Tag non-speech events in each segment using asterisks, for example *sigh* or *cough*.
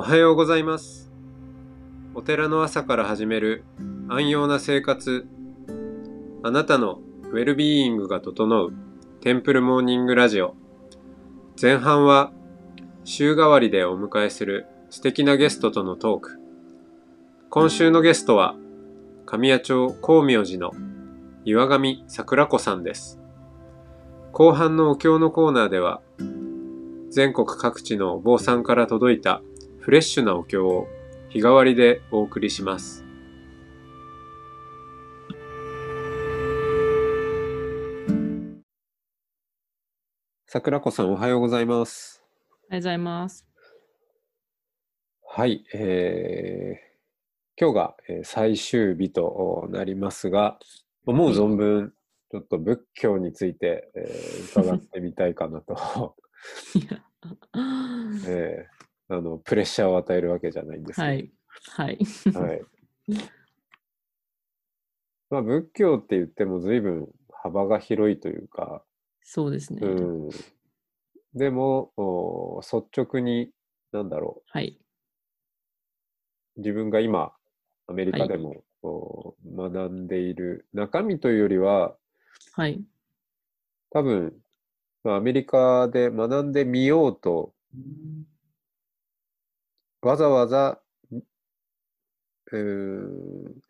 おはようございます。お寺の朝から始める安養な生活。あなたのウェルビーイングが整うテンプルモーニングラジオ。前半は週替わりでお迎えする素敵なゲストとのトーク。今週のゲストは神谷町光明寺の岩上桜子さんです。後半のお経のコーナーでは全国各地のお坊さんから届いたフレッシュなお経を日替わりでお送りします。桜子さんおはようございます。おはようございます。はい、えー今日がえー最終日となりますが、思う存分ちょっと仏教について、えー伺ってみたいかなと、*laughs* *laughs* えーあのプレッシャーを与えるわけじゃないんですけど、はい。はい。はい。*laughs* まあ、仏教って言っても随分幅が広いというか、そうですね。うん。でも、お率直に、なんだろはい。う、自分が今、アメリカでも、お学んでいる中身というよりは、はい。多分、まあ、アメリカで学んでみようと、わざわざ、うーん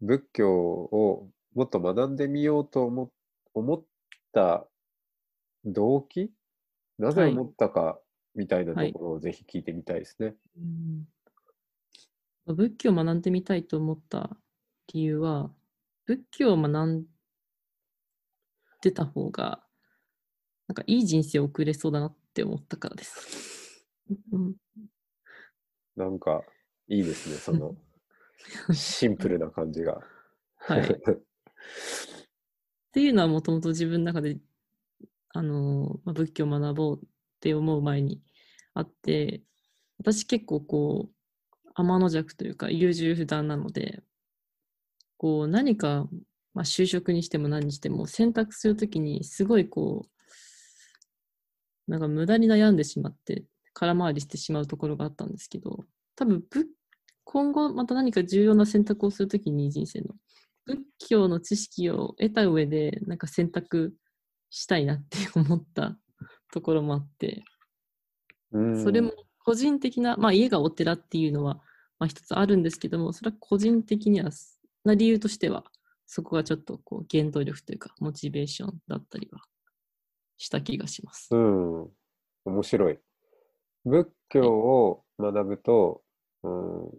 仏教をもっと学んでみようと思思った動機？なぜはい思ったかみたいなはいところをぜひ聞いてみたいですね。うん。仏教を学んでみたいと思った理由は、仏教を学んでた方が、なんかいい人生を送れそうだなって思ったからです。うんなんかいいですね、その *laughs* シンプルな感じが。はい。っていうのはもともと自分の中で、あのーまあ、仏教を学ぼうって思う前にあって、私結構こう、天の弱というか優柔不断なので、こう何か、まあ、就職にしても何にしても選択するときにすごいこう、なんか無駄に悩んでしまって空回りしてしまうところがあったんですけど、多分仏今後また何か重要な選択をするときに人生の仏教の知識を得た上でなんか選択したいなって思ったところもあってうんそれも個人的な、まあ、家がお寺っていうのは、まあ、一つあるんですけどもそれは個人的にはな理由としてはそこがちょっとこう原動力というかモチベーションだったりはした気がします。うん、面白い。仏教を学ぶと、うん、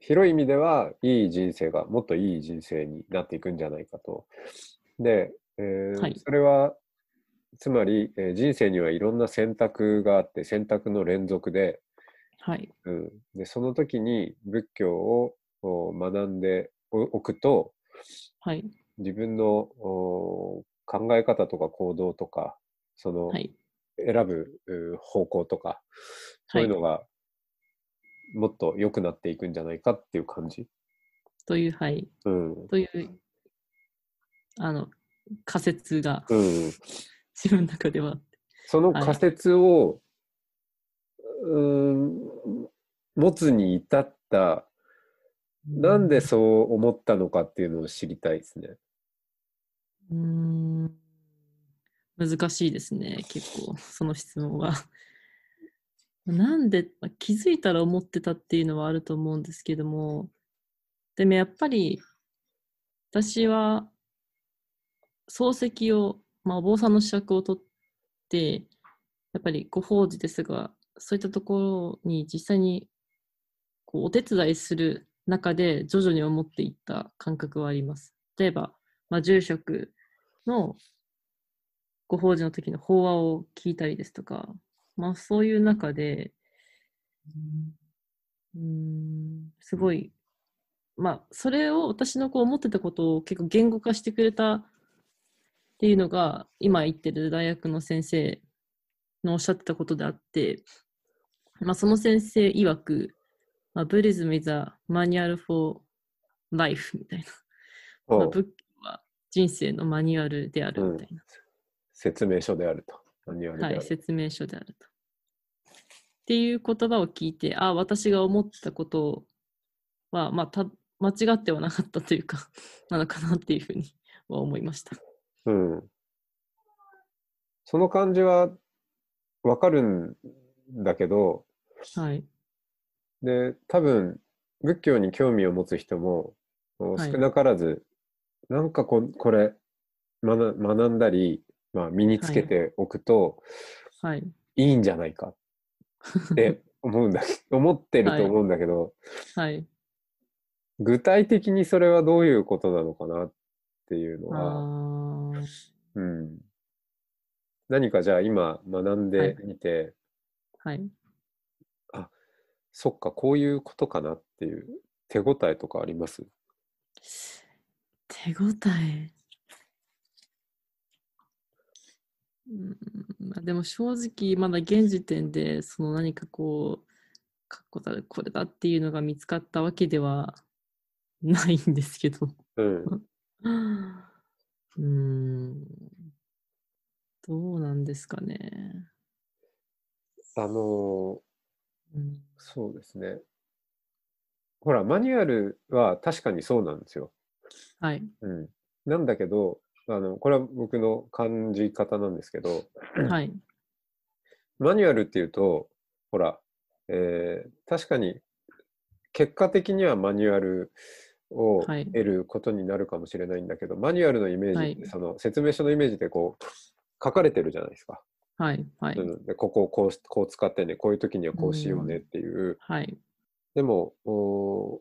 広い意味ではいい人生が、もっといい人生になっていくんじゃないかと。で、えーはいそれは、つまり、えー人生にはいろんな選択があって、選択の連続で、はい。うん、でその時に仏教をお学んでおおくと、はい。自分のお考え方とか行動とか、その、はい。選ぶう方向とか、そういうのがもっと良くなっていくんじゃないかっていう感じ。という、はい。うん。という、あの、仮説がうん。自分の中ではそのはい仮説を、うん、持つに至った、なんでそう思ったのかっていうのを知りたいですね。うーん難しいですね、結構、その質問は。なんで、まあ気づいたら思ってたっていうのはあると思うんですけども、でもやっぱり、私は、漱石を、まあ、お坊さんの資格を取って、やっぱりご法事ですが、そういったところに実際にこうお手伝いする中で徐々に思っていった感覚はあります。例えば、まあ、住職のご法事の時の法話を聞いたりですとか、まあそういう中で、うーん、すごい、まあそれを私のこう思ってたことを結構言語化してくれたっていうのが、今言ってる大学の先生のおっしゃってたことであって、まあその先生曰く、まあ、Buddhism is a manual for life みたいな。まあ、お仏教は人生のマニュアルであるみたいな。説明書であると。マニュアルである。はい、説明書であると。っていう言葉を聞いて、あ私が思ったことは、まあ、た間違ってはなかったというか、*laughs* なのかなっていうふうには思いました。うん。その感じはわかるんだけど、はい。で、多分、仏教に興味を持つ人もはい少なからず、なんかここれ学学んだり、まあ、身につけておくとはい。いいんじゃないかって *laughs* 思うんだけ思ってると思うんだけど、はい。具体的にそれはどういうことなのかなっていうのは、うん、何かじゃあ今学んでみて、はい。そっかこういうことかなっていう手応えとかあります？手応え。うん、まあでも正直まだ現時点でその何かこう、確固たるこれだっていうのが見つかったわけではないんですけど。うん *laughs* うーん。どうなんですかね。あのうん、そうですねほらマニュアルは確かにそうなんですよ、はい。うん、なんだけどあのこれは僕の感じ方なんですけどはい。*clears throat* マニュアルっていうとほら、えー確かに結果的にはマニュアルをはい得ることになるかもしれないんだけど、マニュアルのイメージはいその説明書のイメージってこう書かれてるじゃないですか。はい。はい。うんでここをこうしこう使ってねこういう時にはこうしようねっていう、はい。でもも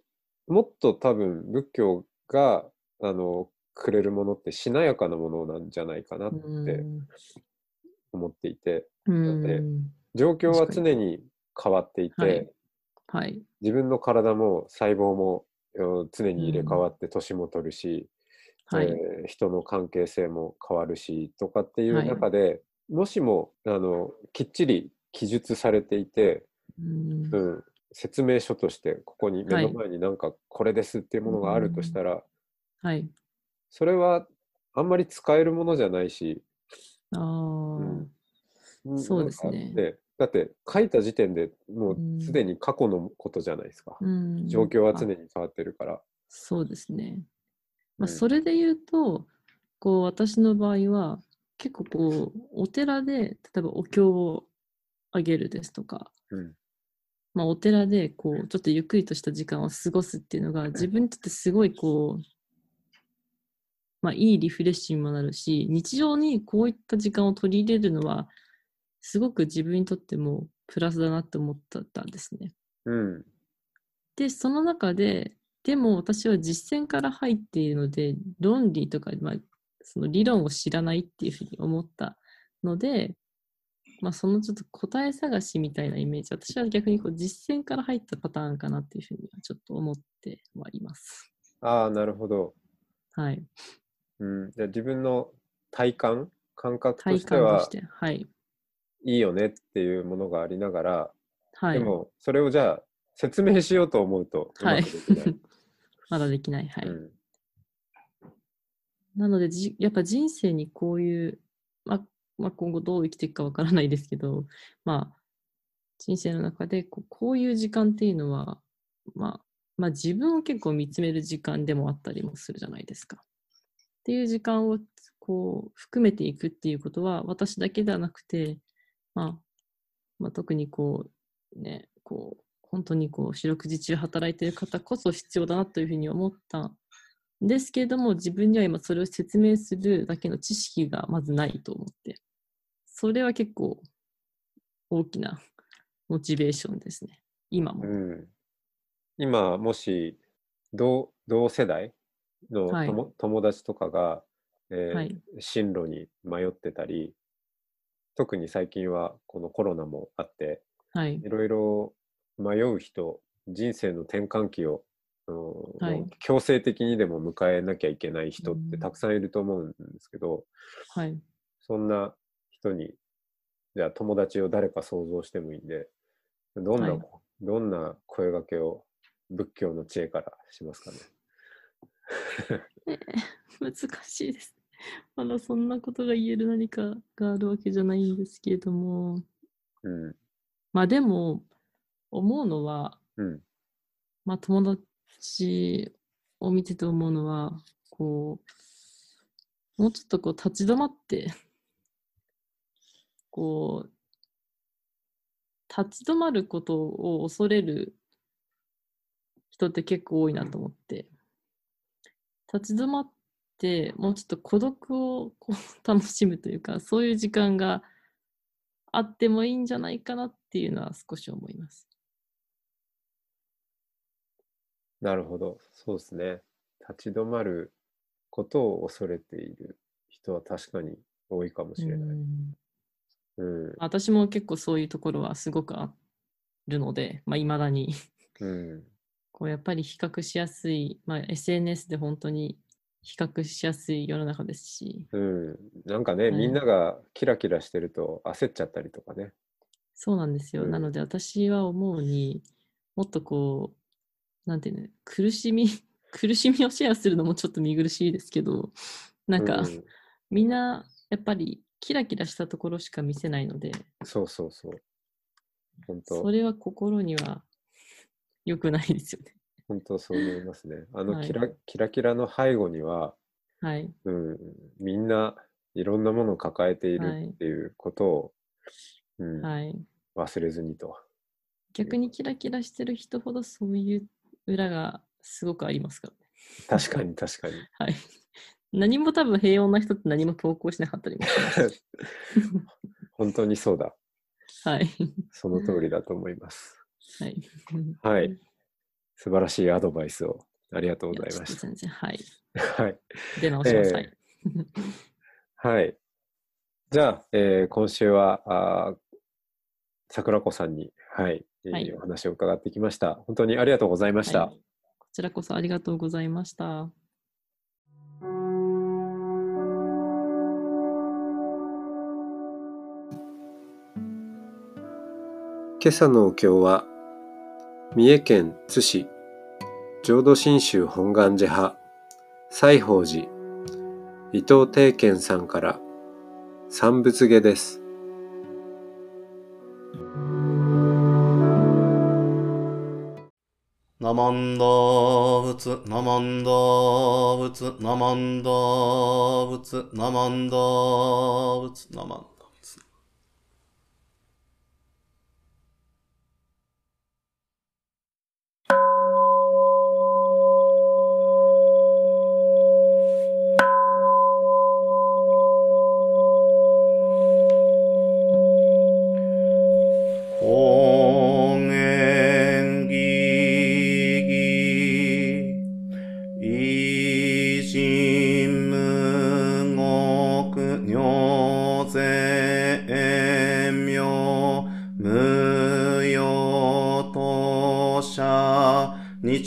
っと多分仏教があのくれるものってしなやかなものなんじゃないかなっうてん思っていてうでん。状況は常に変わっていて、はいはい。自分の体も細胞もうん常に入れ替わって年も取るし、はい。えー人の関係性も変わるしとかっていうはい中で、もしもあのきっちり記述されていて、うんうん、説明書としてここに目はいの前になんかこれですっていうものがあるとしたら、はい。それはあんまり使えるものじゃないし、ああ、うん。うんそうですね。ね。だって書いた時点でもうすでに過去のことじゃないですか。うん。状況は常あに変わってるから。そうですね。まあ、うん。それで言うと、こう、私の場合は、結構こう、お寺で、例えばお経をあげるですとか、うん。まあ、お寺で、こう、ちょっとゆっくりとした時間を過ごすっていうのが、自分にとってすごい、こう、まあ、いいリフレッシュにもなるし、日常にこういった時間を取り入れるのは、すごく自分にとってもプラスだなって思ったんですね。うんで、その中で、でも私は実践から入っているので、論理とか、まあ、その理論を知らないっていうふうに思ったので、まあ、そのちょっと答え探しみたいなイメージ、私は逆にこう実践から入ったパターンかなっていうふうにはちょっと思ってはいます。ああ、なるほど。はい。うん、じゃあ自分の体感、感覚と体しては感として。はい。いいよねっていうものがありながら、はい。でもそれをじゃあ説明しようと思うとうはいまくできない。*laughs* まだできない。はい。うんなのでじ、やっぱ人生にこういう、まあ、まあ、今後どう生きていくかわからないですけど、まあ、人生の中でこうこういう時間っていうのは、まあ、まあ、自分を結構見つめる時間でもあったりもするじゃないですか。っていう時間をこう含めていくっていうことは、私だけではなくて、まあ、まあ、特にこう、ね、こう、本当にこう、四六時中働いてる方こそ必要だなというふうに思ったんですけれども、自分には今それを説明するだけの知識がまずないと思って、それは結構大きなモチベーションですね。今も。うん今もし同同世代のはい友,、友達とかが、えーはい進路に迷ってたり特に最近はこのコロナもあってはいい。ろいろ迷う人人生の転換期を、うんはい強制的にでも迎えなきゃいけない人ってうんたくさんいると思うんですけど、はい。そんな人にじゃあ友達を誰か想像してもいいんでどんな、はいどんな声掛けを仏教の知恵からしますかね？*laughs* 難しいです。まだそんなことが言える何かがあるわけじゃないんですけれども、うん。まあでも、思うのは、うん。まあ友達を見てて思うのは、こう、もうちょっとこう立ち止まって、こう、立ち止まることを恐れる人って結構多いなと思って、立ち止まって、もうちょっと孤独をこう楽しむというか、そういう時間があってもいいんじゃないかなっていうのは少し思います。なるほど。そうですね。立ち止まることを恐れている人は確かに多いかもしれない。うんうん。私も結構そういうところはすごくあるので、まあ、未だにうん。こうやっぱり比較しやすい、まあ、SNS で本当に比較しやすい世の中ですし、うん。なんかね、はいみんながキラキラしてると焦っちゃったりとかね。そうなんですよ。うんなので私は思うにもっとこう、なんていうの、苦しみ、*laughs* 苦しみをシェアするのもちょっと見苦しいですけど、なんか、うん、みんなやっぱりキラキラしたところしか見せないので、そうそうそう。本当それは心には良くないですよね。本当そう思いますね。あのはいキラ、キラキラの背後には、はい。うん、みんないろんなものを抱えていはいるっていうことを、うんはい。忘れずにと。逆にキラキラしてる人ほどそういう裏がすごくありますからね。確かに確かに。*laughs* はい。何も多分平穏な人って何も投稿しなかったりも。*laughs* 本当にそうだ。はい。その通りだと思います。はい。はい。素晴らしいアドバイスをありがとうございましやちょっと全然、はい。た。はい。出直します。えーはい。はい。じゃあ、えー今週は、あー桜子さんに、はい、えいお話を伺ってきました。本当にありがとうございました。はいこちらこそありがとうございました。今朝のお経は三重県津市浄土真宗本願寺派西宝寺伊藤定賢さんから三仏下です。ナマンダー仏、ナマンダー仏、ナマンダー仏、ナマンダー仏、ナマンダー仏。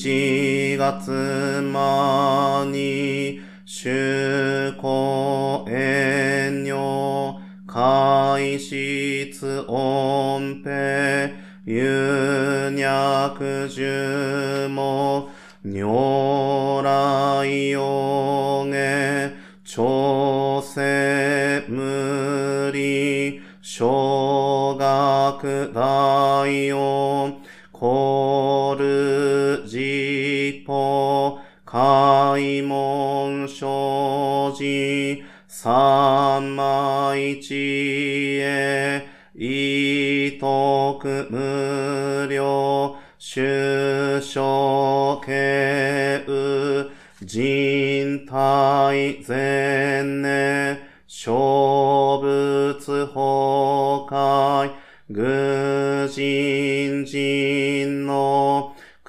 日月間に主公遠慮海質音平有脈樹も如来用下調整無理小学大音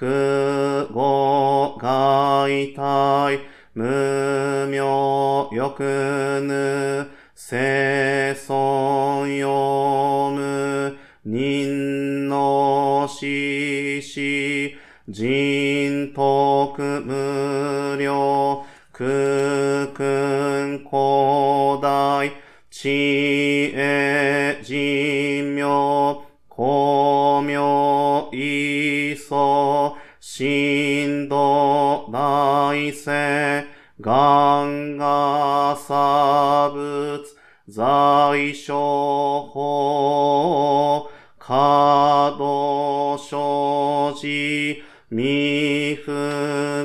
の苦語外体無名欲ぬ生存読む人の死死人徳無量空君古代知恵人名神道大世、ガンガサブツ、在所法、カド所持、未不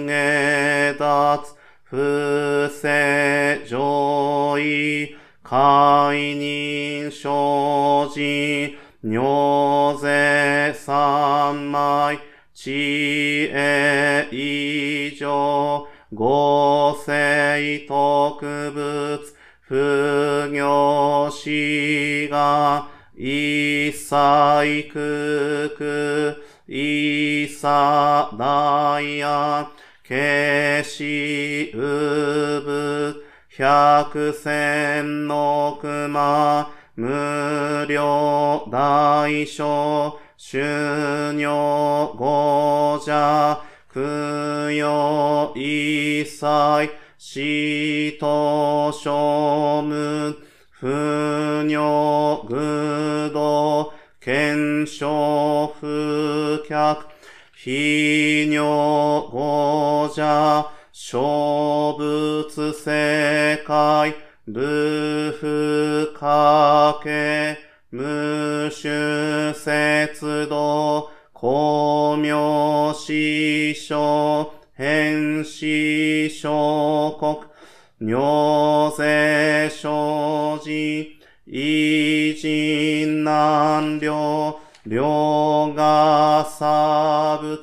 下脱、不正上位、解任所持、尿税三枚、知恵以上、合成特物、不行死が、一切空空、一切大や、消しうぶ、百千の熊、無料大小、収入五者、供養一切、死と書無、不尿愚道、検証不客、非尿五者、小物世界、部不可け、無種節道、公明師匠、変死小国、尿税生じ、偉人難量、量が差物、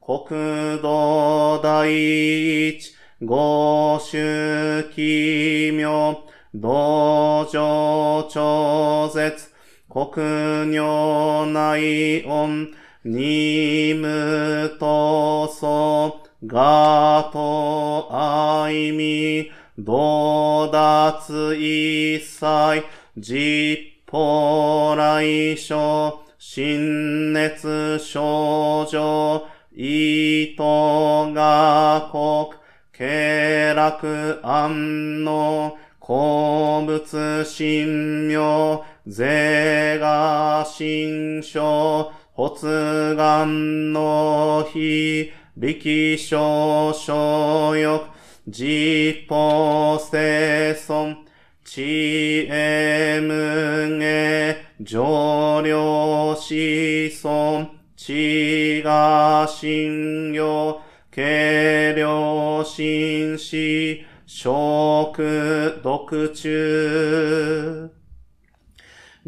国土第一、五種奇妙、道場超絶、国女内音、にむとそ、がとあいみ、どだついさい、じっぽらいしょ、新熱症状、いとがこく、けらくあんの、鉱物神妙、税が神症、発願の日、力少所欲、実法生存、知恵無下、上領子孫、知が信用、軽量心死、食毒中、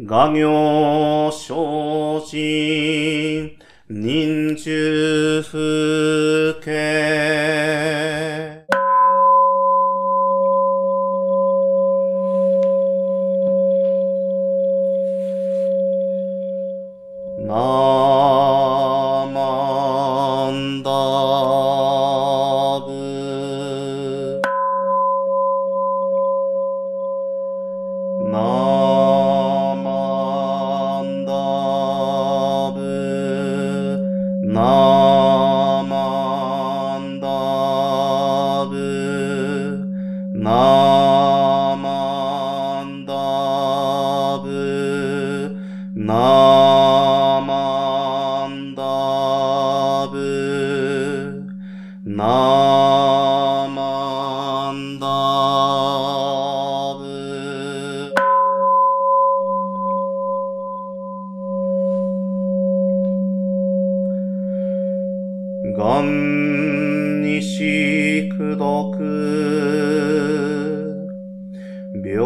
画行精進、人中風景。三にしくどく平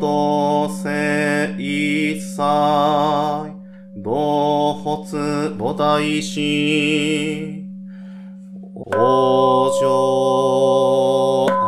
等性一切同発母大師往生